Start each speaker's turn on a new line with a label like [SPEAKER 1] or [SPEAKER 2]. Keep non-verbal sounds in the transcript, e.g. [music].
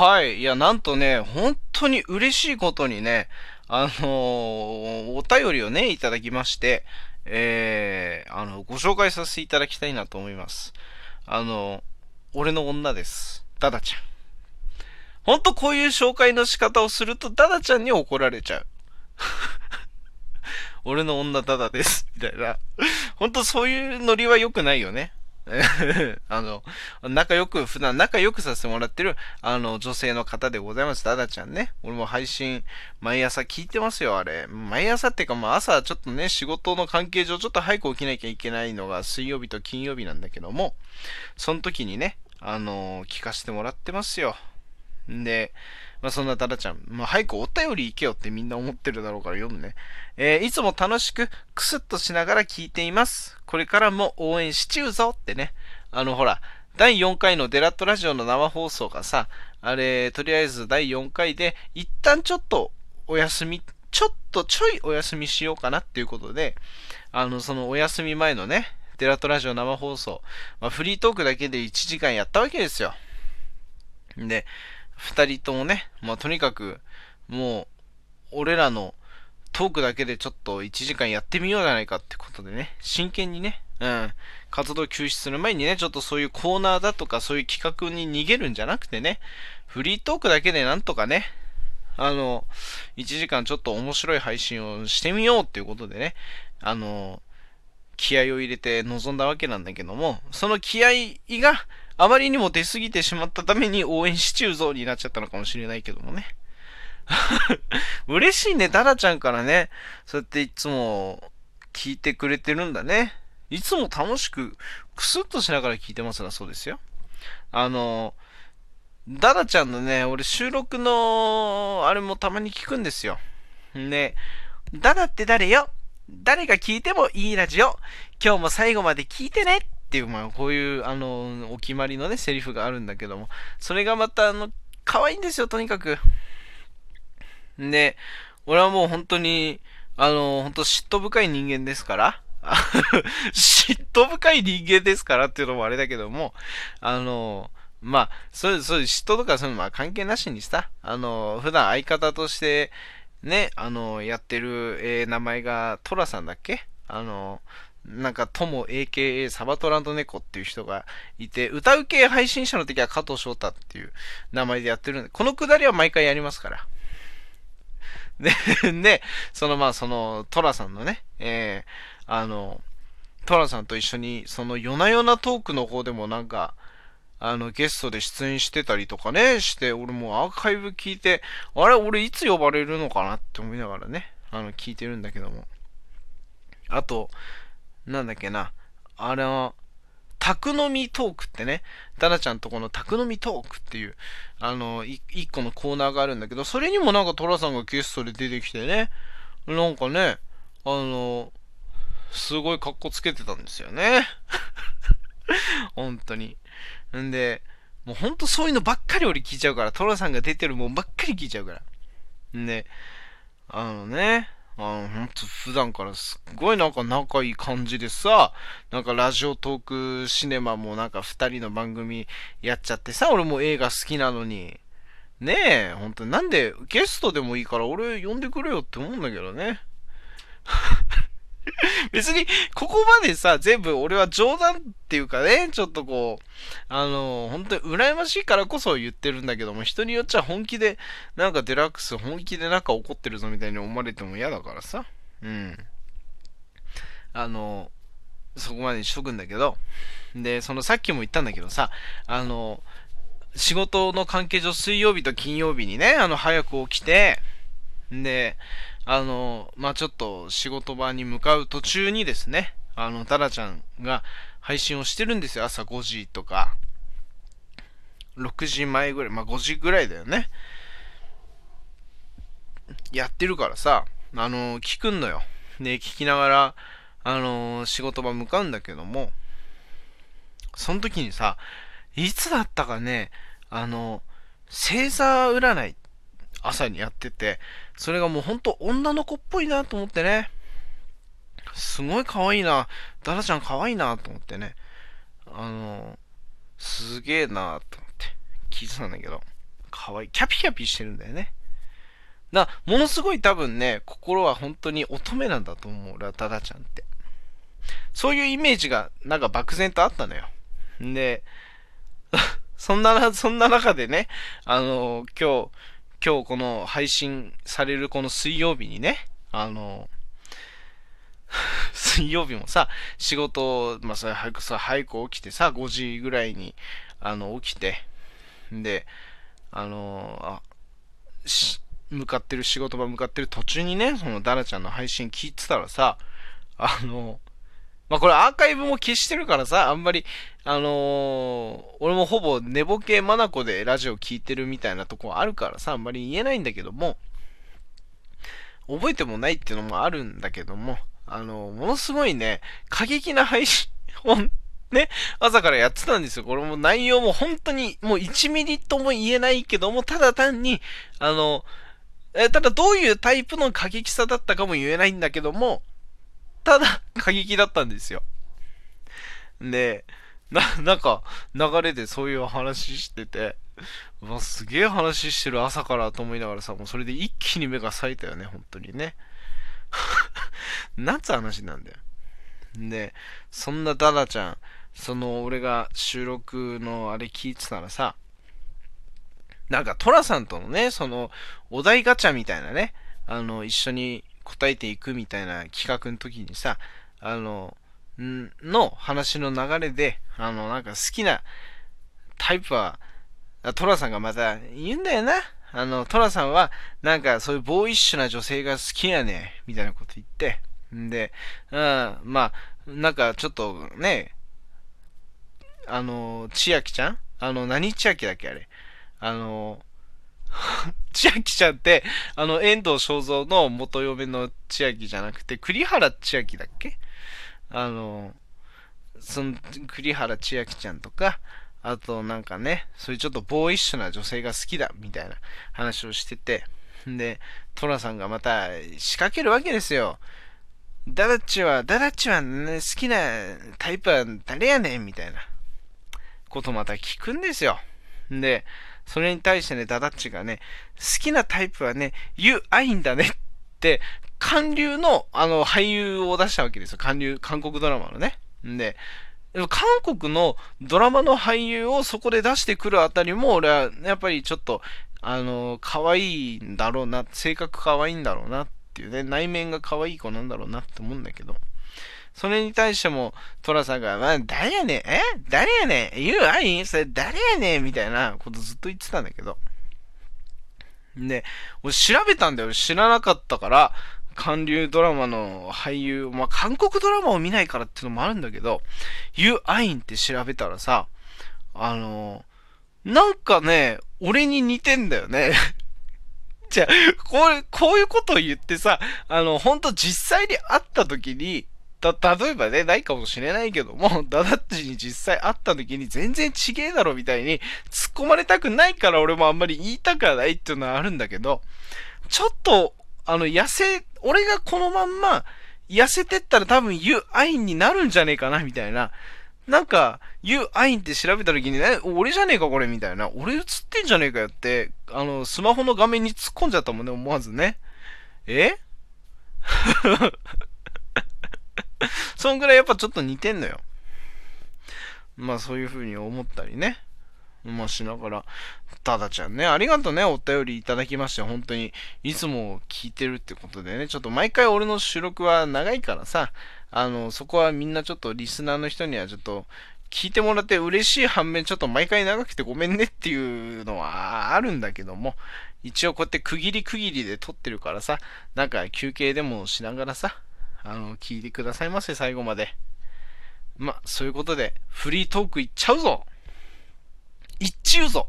[SPEAKER 1] はい。いや、なんとね、本当に嬉しいことにね、あのー、お便りをね、いただきまして、えー、あの、ご紹介させていただきたいなと思います。あの、俺の女です。ダダちゃん。ほんとこういう紹介の仕方をすると、ダダちゃんに怒られちゃう。[laughs] 俺の女ダダです。みたいな。ほんとそういうノリは良くないよね。[laughs] あの、仲良く、普段仲良くさせてもらってる、あの、女性の方でございます。ダダちゃんね。俺も配信、毎朝聞いてますよ、あれ。毎朝っていうか、まあ朝ちょっとね、仕事の関係上、ちょっと早く起きなきゃいけないのが水曜日と金曜日なんだけども、その時にね、あの、聞かせてもらってますよ。んで、まあ、そんなタラちゃん、まあ、早くお便り行けよってみんな思ってるだろうから読むね。えー、いつも楽しくクスッとしながら聞いています。これからも応援しちゅうぞってね。あの、ほら、第4回のデラットラジオの生放送がさ、あれ、とりあえず第4回で、一旦ちょっとお休み、ちょっとちょいお休みしようかなっていうことで、あの、そのお休み前のね、デラットラジオ生放送、まあ、フリートークだけで1時間やったわけですよ。で、二人ともね、まあ、とにかく、もう、俺らのトークだけでちょっと1時間やってみようじゃないかってことでね、真剣にね、うん、活動休止する前にね、ちょっとそういうコーナーだとかそういう企画に逃げるんじゃなくてね、フリートークだけでなんとかね、あの、1時間ちょっと面白い配信をしてみようっていうことでね、あの、気合を入れて臨んだわけなんだけども、その気合があまりにも出過ぎてしまったために応援しちゅうぞになっちゃったのかもしれないけどもね。[laughs] 嬉しいね、ダラちゃんからね。そうやっていつも聞いてくれてるんだね。いつも楽しく、クスッとしながら聞いてますだそうですよ。あの、ダラちゃんのね、俺収録の、あれもたまに聞くんですよ。ね、ダダって誰よ？誰が聞いてもいいラジオ。今日も最後まで聞いてねっていう、まあ、こういう、あの、お決まりのね、セリフがあるんだけども、それがまた、あの、可愛いんですよ、とにかく。で、俺はもう本当に、あの、本当嫉妬深い人間ですから、[laughs] 嫉妬深い人間ですからっていうのもあれだけども、あの、まあ、そういう、そういう嫉妬とかそういうのは関係なしにさ、あの、普段相方として、ね、あの、やってる、えー、名前がトラさんだっけ？あの、なんか、とも AKA サバトランド猫っていう人がいて、歌う系配信者の時は加藤翔太っていう名前でやってるんで、このくだりは毎回やりますから。[laughs] で、で、そのまあ、その、トラさんのね、えー、あの、トラさんと一緒に、その夜な夜なトークの方でもなんか、あの、ゲストで出演してたりとかね、して、俺もアーカイブ聞いて、あれ、俺いつ呼ばれるのかなって思いながらね、あの、聞いてるんだけども。あと、なんだっけな、あれは、宅飲みトークってね、ダナちゃんとこの宅飲みトークっていう、あの、一個のコーナーがあるんだけど、それにもなんかトラさんがゲストで出てきてね、なんかね、あの、すごい格好つけてたんですよね。[laughs] 本当に。んで、もうほんとそういうのばっかり俺聞いちゃうから、トラさんが出てるもんばっかり聞いちゃうから。んで、あのね、あの、ほんと普段からすっごいなんか仲いい感じでさ、なんかラジオトークシネマもなんか二人の番組やっちゃってさ、俺も映画好きなのに。ねえ、ほんとなんでゲストでもいいから俺呼んでくれよって思うんだけどね。[laughs] 別に、ここまでさ、全部俺は冗談っていうかね、ちょっとこう、あの、本当に羨ましいからこそ言ってるんだけども、人によっちゃ本気で、なんかデラックス本気でなんか怒ってるぞみたいに思われても嫌だからさ。うん。あの、そこまでにしとくんだけど、で、そのさっきも言ったんだけどさ、あの、仕事の関係上水曜日と金曜日にね、あの、早く起きて、で、あの、まあ、ちょっと仕事場に向かう途中にですね、あの、タラちゃんが配信をしてるんですよ。朝5時とか、6時前ぐらい、まあ、5時ぐらいだよね。やってるからさ、あの、聞くんのよ。で、聞きながら、あの、仕事場向かうんだけども、その時にさ、いつだったかね、あの、星座占い朝にやってて、それがもうほんと女の子っぽいなと思ってね。すごい可愛いな。ダラちゃん可愛いなと思ってね。あの、すげえなと思って聞いてたんだけど。かわい。キャピキャピしてるんだよね。だものすごい多分ね、心は本当に乙女なんだと思う、俺はダちゃんって。そういうイメージが、なんか漠然とあったのよ。んで、[laughs] そんな、そんな中でね、あの、今日、今日この配信されるこの水曜日にね、あの、[laughs] 水曜日もさ、仕事、まあ、それ早くさ、早く起きてさ、5時ぐらいに、あの、起きて、で、あの、あ、し、向かってる仕事場向かってる途中にね、そのダラちゃんの配信聞いてたらさ、あの、まあ、これアーカイブも消してるからさ、あんまり、あのー、俺もほぼ寝ぼけまなこでラジオ聞いてるみたいなとこあるからさ、あんまり言えないんだけども、覚えてもないっていうのもあるんだけども、あのー、ものすごいね、過激な配信をね、朝からやってたんですよ。これも内容も本当にもう1ミリとも言えないけども、ただ単に、あの、えただどういうタイプの過激さだったかも言えないんだけども、ただ過激だったんですよ。で、な、なんか、流れでそういう話してて、うわ、すげえ話してる朝からと思いながらさ、もうそれで一気に目が冴えたよね、本当にね。[laughs] なんつう話なんだよ。で、そんなダダちゃん、その俺が収録のあれ聞いてたらさ、なんかトラさんとのね、そのお題ガチャみたいなね、あの、一緒に答えていくみたいな企画の時にさ、あの、んの話の流れで、あの、なんか好きなタイプは、トラさんがまた言うんだよな。あの、トラさんは、なんかそういうボーイッシュな女性が好きやねみたいなこと言って、んで、うん、まあ、なんかちょっとね、あの、千秋ちゃん？あの、何千秋だっけあれ？あの、[laughs] 千秋ちゃんって、あの、遠藤正造の元嫁の千秋じゃなくて、栗原千秋だっけ？あの、その、栗原千秋ちゃんとか、あとなんかね、そういうちょっとボーイッシュな女性が好きだ、みたいな話をしてて、で、トラさんがまた仕掛けるわけですよ。ダダッチは、ダダッチは、ね、好きなタイプは誰やねんみたいなことまた聞くんですよ。で、それに対してね、ダダッチがね、好きなタイプはね、ユアインだねって、韓流の、あの、俳優を出したわけですよ。韓流、韓国ドラマのね。んで、韓国のドラマの俳優をそこで出してくるあたりも、俺はやっぱりちょっと、あの、可愛いんだろうな、性格可愛いんだろうなっていうね、内面が可愛い子なんだろうなって思うんだけど。それに対しても、トラさんが、まあ、誰やねんえ？誰やねん言う？あいそれ誰やねん？みたいなことずっと言ってたんだけど。で、俺調べたんだよ。知らなかったから、韓流ドラマの俳優、まあ、韓国ドラマを見ないからっていうのもあるんだけど、ユアインって調べたらさ、あの、なんかね、俺に似てんだよね。[laughs] じゃあ、こう、こういうことを言ってさ、あの、ほんと実際に会った時に、た、例えばね、ないかもしれないけども、[laughs] ダダッチに実際会った時に全然ちげえだろみたいに突っ込まれたくないから俺もあんまり言いたくはないっていうのはあるんだけど、ちょっと、あの、痩せ、俺がこのまんま痩せてったら多分ユアインになるんじゃねえかなみたいな。なんか、ユアインって調べた時にね、俺じゃねえかこれみたいな。俺映ってんじゃねえかよって、あの、スマホの画面に突っ込んじゃったもんね、思わずね。え？[laughs] [laughs] そんぐらいやっぱちょっと似てんのよ。まあそういう風に思ったりね。まあしながら、ただちゃんね、ありがとうね、お便りいただきまして、本当に、いつも聞いてるってことでね、ちょっと毎回俺の収録は長いからさ、あの、そこはみんなちょっとリスナーの人にはちょっと、聞いてもらって嬉しい反面、ちょっと毎回長くてごめんねっていうのはあるんだけども、一応こうやって区切り区切りで撮ってるからさ、なんか休憩でもしながらさ、あの、聞いてくださいませ、最後まで。ま、そういうことで、フリートークいっちゃうぞいっちゅうぞ